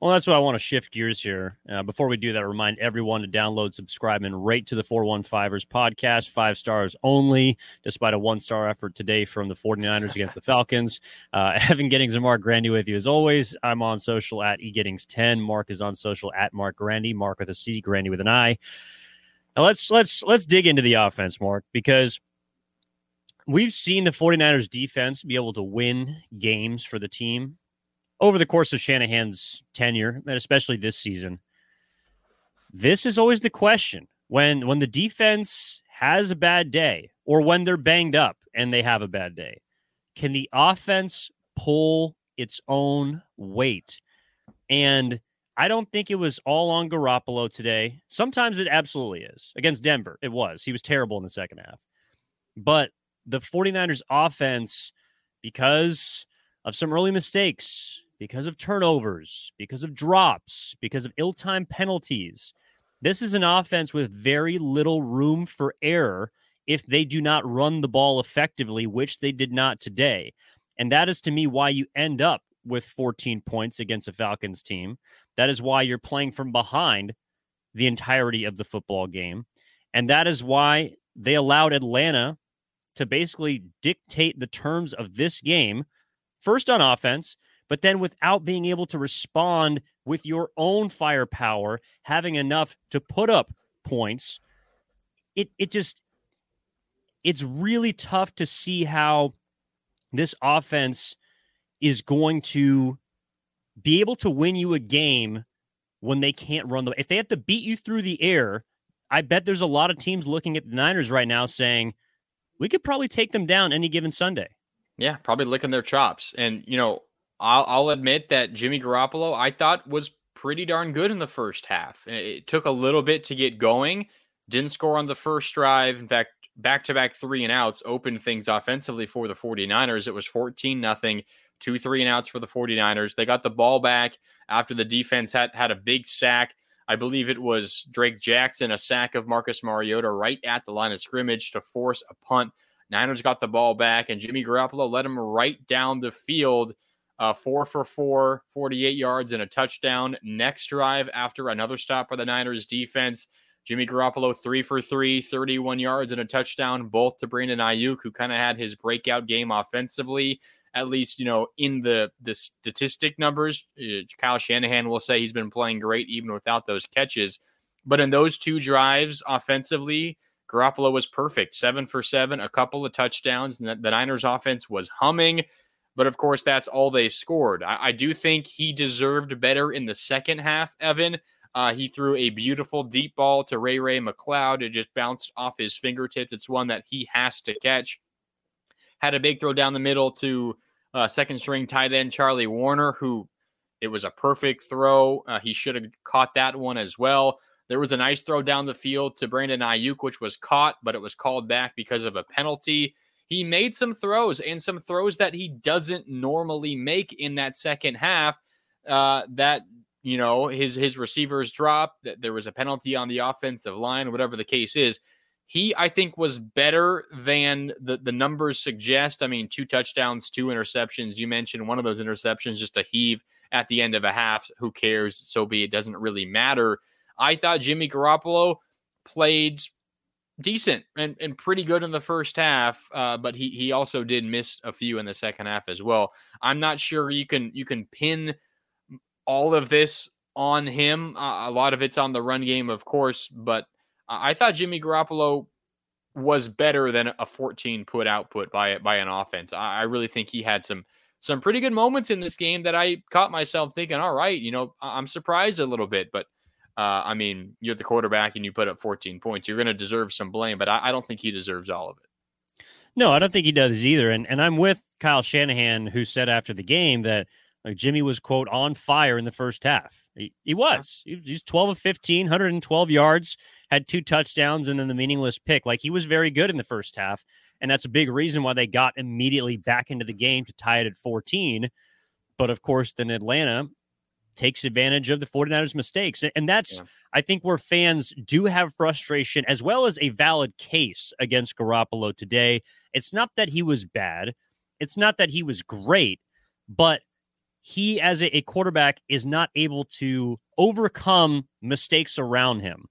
Well, that's why I want to shift gears here. Uh, before we do that, remind everyone to download, subscribe, and rate to the 415ers podcast. Five stars only, despite a one star effort today from the 49ers against the Falcons. Uh, Evan Giddings and Marc Grandi with you as always. I'm on social at eGiddings10. Marc is on social at Marc Grandi. Marc with a C, Grandi with an I. Now let's let's let's dig into the offense, Marc, because we've seen the 49ers defense be able to win games for the team over the course of Shanahan's tenure, and especially this season. This is always the question when when the defense has a bad day or when they're banged up and they have a bad day. Can the offense pull its own weight? And I don't think it was all on Garoppolo today. Sometimes it absolutely is. Against Denver, it was. He was terrible in the second half. But the 49ers offense, because of some early mistakes, because of turnovers, because of drops, because of ill timed penalties. This is an offense with very little room for error if they do not run the ball effectively, which they did not today. And that is to me why you end up with 14 points against a Falcons team. That is why you're playing from behind the entirety of the football game. And that is why they allowed Atlanta to basically dictate the terms of this game, first on offense, but then without being able to respond with your own firepower, having enough to put up points, it it just it's really tough to see how this offense is going to be able to win you a game when they can't run the if they have to beat you through the air i bet there's a lot of teams looking at the niners right now saying we could probably take them down any given sunday. Yeah probably licking their chops. And you know I'll, I'll admit that Jimmy Garoppolo, I thought was pretty darn good in the first half. It took a little bit to get going. Didn't score on the first drive. In fact, back to back three and outs opened things offensively for the 49ers. It was 14 nothing, two three and outs for the 49ers. They got the ball back after the defense had, had a big sack. I believe it was Drake Jackson, a sack of Marcus Mariota right at the line of scrimmage to force a punt. Niners got the ball back, and Jimmy Garoppolo led him right down the field uh, four for four, 48 yards and a touchdown. Next drive after another stop by the Niners defense. Jimmy Garoppolo, three for three, 31 yards and a touchdown, both to Brandon Aiyuk, who kind of had his breakout game offensively, at least, you know, in the, the statistic numbers. Uh, Kyle Shanahan will say he's been playing great even without those catches. But in those two drives offensively, Garoppolo was perfect, seven for seven, a couple of touchdowns. And the, the Niners offense was humming. But of course, that's all they scored. I, I do think he deserved better in the second half, Evan. Uh, he threw a beautiful deep ball to Ray Ray McCloud. It just bounced off his fingertips. It's one that he has to catch. Had a big throw down the middle to uh, second string tight end Charlie Woerner, who it was a perfect throw. Uh, he should have caught that one as well. There was a nice throw down the field to Brandon Aiyuk, which was caught, but it was called back because of a penalty he made some throws and some throws that he doesn't normally make in that second half. Uh, that you know his his receivers dropped. That there was a penalty on the offensive line, whatever the case is. He, I think, was better than the the numbers suggest. I mean, two touchdowns, two interceptions. You mentioned one of those interceptions, just a heave at the end of a half. Who cares? So be it. Doesn't really matter. I thought Jimmy Garoppolo played decent and, and pretty good in the first half, uh, but he he also did miss a few in the second half as well. I'm not sure you can you can pin all of this on him. Uh, a lot of it's on the run game, of course, but I thought Jimmy Garoppolo was better than a 14 put output by by an offense. I, I really think he had some some pretty good moments in this game that I caught myself thinking, all right, you know, I'm surprised a little bit, but uh, I mean, you're the quarterback and you put up 14 points. You're going to deserve some blame, but I, I, don't think he deserves all of it. No, I don't think he does either. And and I'm with Kyle Shanahan, who said after the game that like, Jimmy was quote on fire in the first half. He, he was. He, he's 12 of 15, 112 yards, had two touchdowns, and then the meaningless pick. Like he was very good in the first half, and that's a big reason why they got immediately back into the game to tie it at 14. But of course, then Atlanta takes advantage of the 49ers mistakes. And that's, yeah. I think, where fans do have frustration as well as a valid case against Garoppolo today. It's not that he was bad, it's not that he was great, but he, as a, a quarterback, is not able to overcome mistakes around him.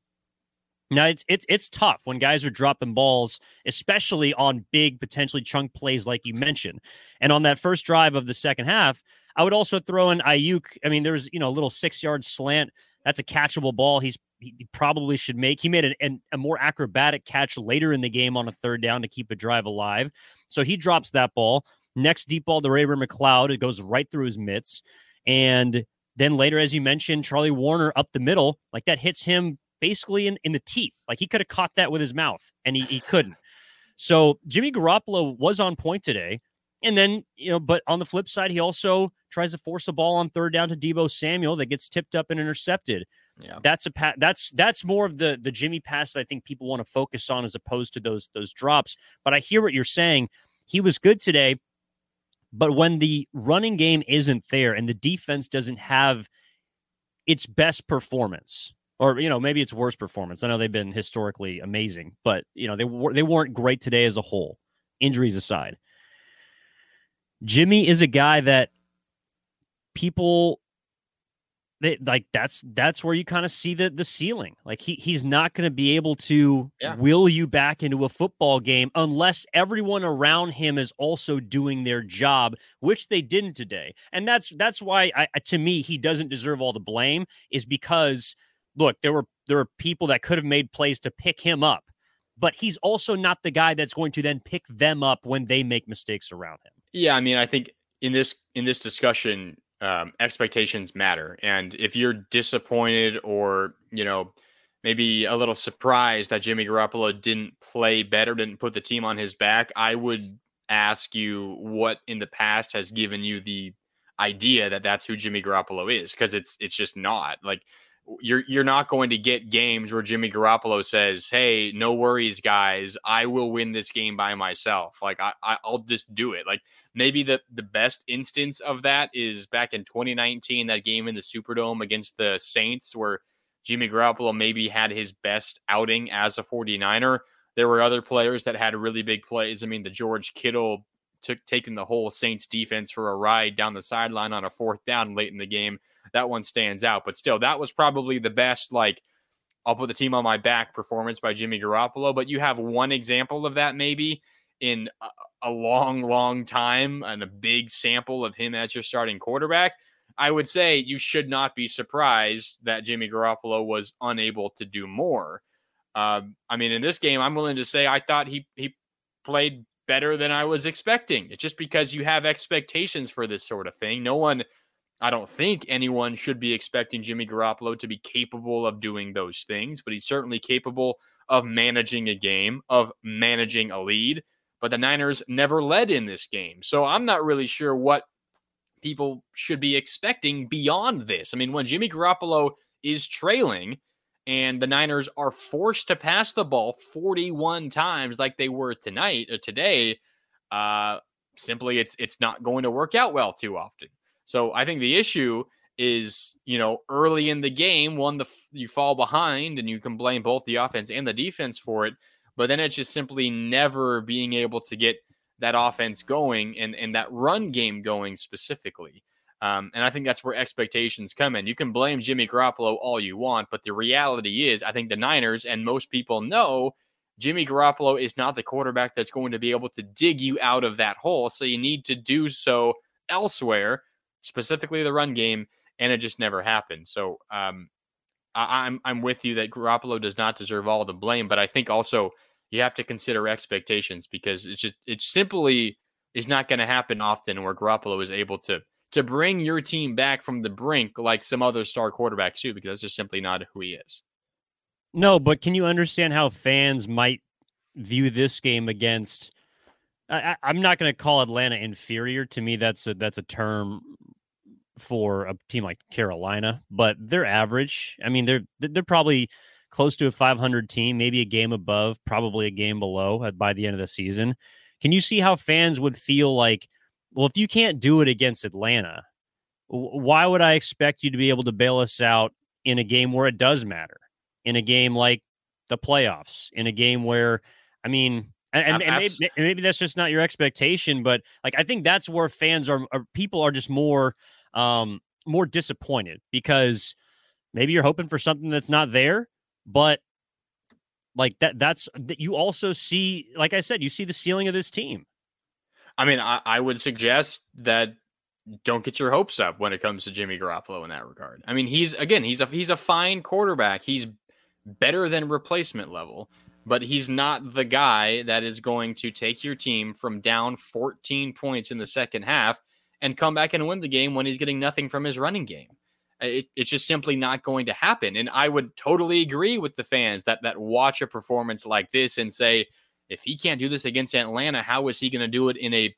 Now it's it's it's tough when guys are dropping balls, especially on big potentially chunk plays like you mentioned. And on that first drive of the second half, I would also throw in Aiyuk. I mean, there's you know a little six yard slant. That's a catchable ball. He's he probably should make. He made an, an, a more acrobatic catch later in the game on a third down to keep a drive alive. So he drops that ball. Next deep ball to Ray McCloud. It goes right through his mitts. And then later, as you mentioned, Charlie Woerner up the middle, like that hits him basically in, in the teeth. Like he could have caught that with his mouth and he, he couldn't. So Jimmy Garoppolo was on point today. And then, you know, but on the flip side, he also tries to force a ball on third down to Deebo Samuel that gets tipped up and intercepted. Yeah. That's a pa- that's that's more of the the Jimmy pass that I think people want to focus on as opposed to those those drops. But I hear what you're saying. He was good today, but when the running game isn't there and the defense doesn't have its best performance, or you know maybe it's worst performance. I know they've been historically amazing, but you know they were they weren't great today as a whole. Injuries aside, Jimmy is a guy that people they, like that's that's where you kind of see the the ceiling. Like he he's not going to be able to yeah. will you back into a football game unless everyone around him is also doing their job, which they didn't today. And that's that's why I, to me he doesn't deserve all the blame is because look, there were there were people that could have made plays to pick him up, but he's also not the guy that's going to then pick them up when they make mistakes around him. Yeah, I mean, I think in this in this discussion um, expectations matter. And if you're disappointed or, you know, maybe a little surprised that Jimmy Garoppolo didn't play better, didn't put the team on his back, I would ask you what in the past has given you the idea that that's who Jimmy Garoppolo is because it's it's just not. Like you're you're not going to get games where Jimmy Garoppolo says, "Hey, no worries, guys. I will win this game by myself. Like I, I will just do it." Like maybe the the best instance of that is back in 2019, that game in the Superdome against the Saints, where Jimmy Garoppolo maybe had his best outing as a 49er. There were other players that had really big plays. I mean, the George Kittle took taking the whole Saints defense for a ride down the sideline on a fourth down late in the game. That one stands out, but still, that was probably the best like I'll put the team on my back performance by Jimmy Garoppolo. But you have one example of that maybe in a, a long, long time and a big sample of him as your starting quarterback. I would say you should not be surprised that Jimmy Garoppolo was unable to do more. Um, I mean, in this game, I'm willing to say I thought he he played better than I was expecting. It's just because you have expectations for this sort of thing. No one, I don't think anyone should be expecting Jimmy Garoppolo to be capable of doing those things, but he's certainly capable of managing a game, of managing a lead. But the Niners never led in this game. So I'm not really sure what people should be expecting beyond this. I mean, when Jimmy Garoppolo is trailing, and the Niners are forced to pass the ball 41 times like they were tonight or uh, today, uh, simply it's it's not going to work out well too often. So I think the issue is, you know, early in the game, one the you fall behind and you can blame both the offense and the defense for it, but then it's just simply never being able to get that offense going and and that run game going specifically. Um, and I think that's where expectations come in. You can blame Jimmy Garoppolo all you want, but the reality is, I think the Niners and most people know Jimmy Garoppolo is not the quarterback that's going to be able to dig you out of that hole. So you need to do so elsewhere, specifically the run game, and it just never happened. So um, I, I'm I'm with you that Garoppolo does not deserve all the blame, but I think also you have to consider expectations because it's just it simply is not going to happen often where Garoppolo is able to to bring your team back from the brink like some other star quarterbacks do, because that's just simply not who he is. No, but can you understand how fans might view this game against? I, am not going to call Atlanta inferior. To me, that's a that's a term for a team like Carolina, but they're average. I mean, they're they're probably close to a 500 team, maybe a game above, probably a game below by the end of the season. Can you see how fans would feel like well, if you can't do it against Atlanta, why would I expect you to be able to bail us out in a game where it does matter? In a game like the playoffs, in a game where, I mean, and, and, maybe, maybe, that's just not your expectation, but like I think that's where fans are, are people are just more um, more disappointed because maybe you're hoping for something that's not there, but like that that's that you also see like I said, you see the ceiling of this team. I mean, I, I would suggest that don't get your hopes up when it comes to Jimmy Garoppolo in that regard. I mean, he's again, he's a he's a fine quarterback. He's better than replacement level, but he's not the guy that is going to take your team from down 14 points in the second half and come back and win the game when he's getting nothing from his running game. It, it's just simply not going to happen. And I would totally agree with the fans that that watch a performance like this and say, if he can't do this against Atlanta, how is he going to do it in a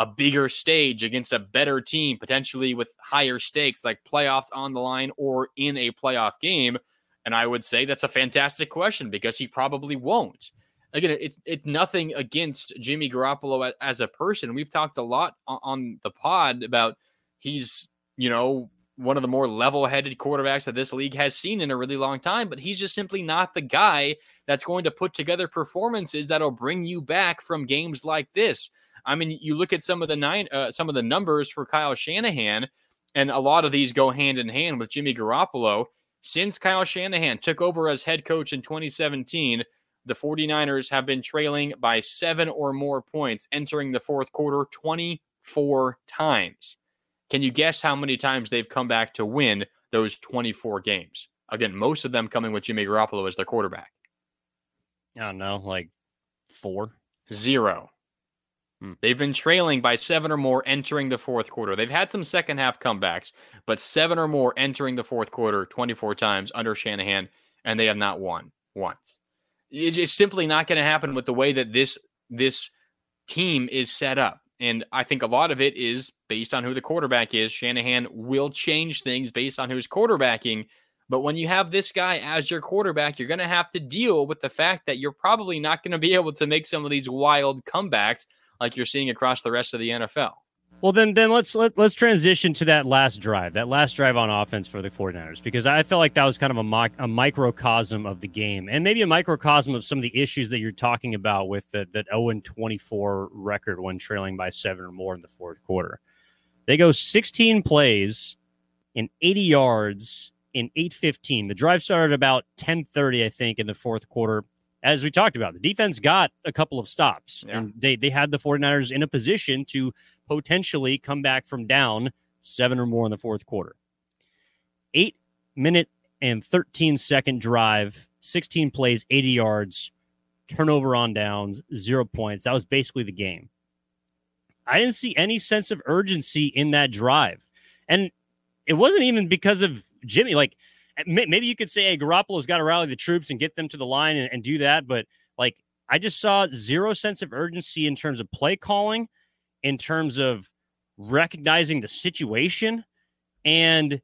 a bigger stage against a better team, potentially with higher stakes like playoffs on the line or in a playoff game? And I would say that's a fantastic question because he probably won't. Again, it's it's nothing against Jimmy Garoppolo as a person. We've talked a lot on the pod about he's, you know, one of the more level-headed quarterbacks that this league has seen in a really long time, but he's just simply not the guy that's going to put together performances that'll bring you back from games like this. I mean, you look at some of the nine, uh, some of the numbers for Kyle Shanahan, and a lot of these go hand in hand with Jimmy Garoppolo. Since Kyle Shanahan took over as head coach in 2017, the 49ers have been trailing by seven or more points entering the fourth quarter 24 times. Can you guess how many times they've come back to win those 24 games? Again, most of them coming with Jimmy Garoppolo as their quarterback. I don't know, like four, zero. Hmm. They've been trailing by seven or more entering the fourth quarter. They've had some second half comebacks, but seven or more entering the fourth quarter 24 times under Shanahan, and they have not won once. It's just simply not going to happen with the way that this this team is set up. And I think a lot of it is based on who the quarterback is. Shanahan will change things based on who's quarterbacking. But when you have this guy as your quarterback, you're going to have to deal with the fact that you're probably not going to be able to make some of these wild comebacks like you're seeing across the rest of the NFL. Well, then, then let's let, let's transition to that last drive, that last drive on offense for the 49ers, because I felt like that was kind of a, mo- a microcosm of the game, and maybe a microcosm of some of the issues that you're talking about with the, that 0 24 record when trailing by seven or more in the fourth quarter. They go 16 plays in 80 yards in 8:15. The drive started about 10:30, I think, in the fourth quarter as we talked about, the defense got a couple of stops yeah. and they, they had the 49ers in a position to potentially come back from down seven or more in the fourth quarter. Eight minute and 13 second drive, 16 plays, 80 yards, turnover on downs, zero points. That was basically the game. I didn't see any sense of urgency in that drive. And it wasn't even because of Jimmy. Like, maybe you could say, hey, Garoppolo's got to rally the troops and get them to the line and, and do that. But like, I just saw zero sense of urgency in terms of play calling, in terms of recognizing the situation. And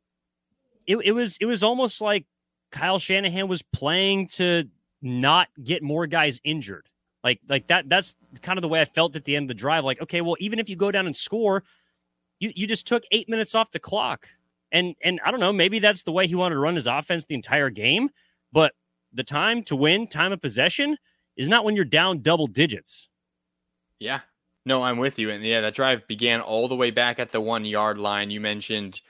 it, it was it was almost like Kyle Shanahan was playing to not get more guys injured. Like like that that's kind of the way I felt at the end of the drive. Like, okay, well, even if you go down and score, you, you just took eight minutes off the clock. And and I don't know, maybe that's the way he wanted to run his offense the entire game. But the time to win, time of possession, is not when you're down double digits. Yeah. No, I'm with you. And yeah, that drive began all the way back at the one yard line. You mentioned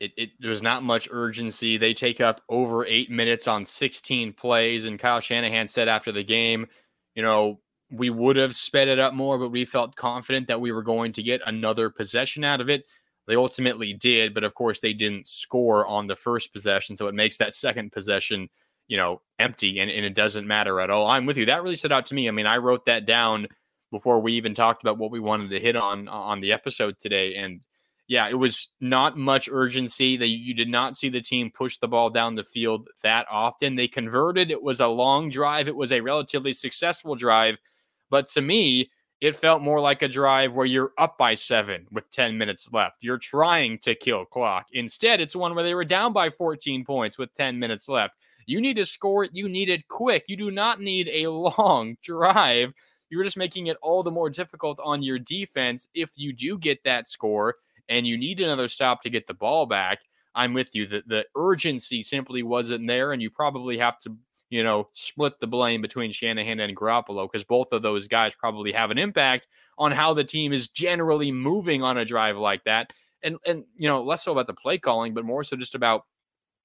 it, it there's not much urgency. They take up over eight minutes on 16 plays. And Kyle Shanahan said after the game, you know, we would have sped it up more, but we felt confident that we were going to get another possession out of it. They ultimately did, but of course they didn't score on the first possession, so it makes that second possession, you know, empty and, and it doesn't matter at all. I'm with you. That really stood out to me. I mean, I wrote that down before we even talked about what we wanted to hit on on the episode today. And yeah, it was not much urgency. That you did not see the team push the ball down the field that often. They converted. It was a long drive. It was a relatively successful drive. But to me, it felt more like a drive where you're up by seven with 10 minutes left. You're trying to kill clock. Instead, it's one where they were down by 14 points with 10 minutes left. You need to score it. You need it quick. You do not need a long drive. You're just making it all the more difficult on your defense if you do get that score and you need another stop to get the ball back. I'm with you. The, the urgency simply wasn't there, and you probably have to you know, split the blame between Shanahan and Garoppolo because both of those guys probably have an impact on how the team is generally moving on a drive like that. and and you know less so about the play calling, but more so just about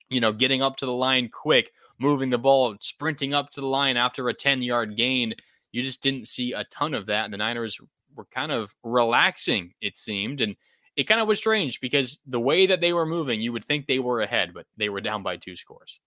you know getting up to the line quick, moving the ball, sprinting up to the line after a ten yard gain. You just didn't see a ton of that, and the Niners were kind of relaxing. It seemed, and it kind of was strange because the way that they were moving, you would think they were ahead, but they were down by two scores.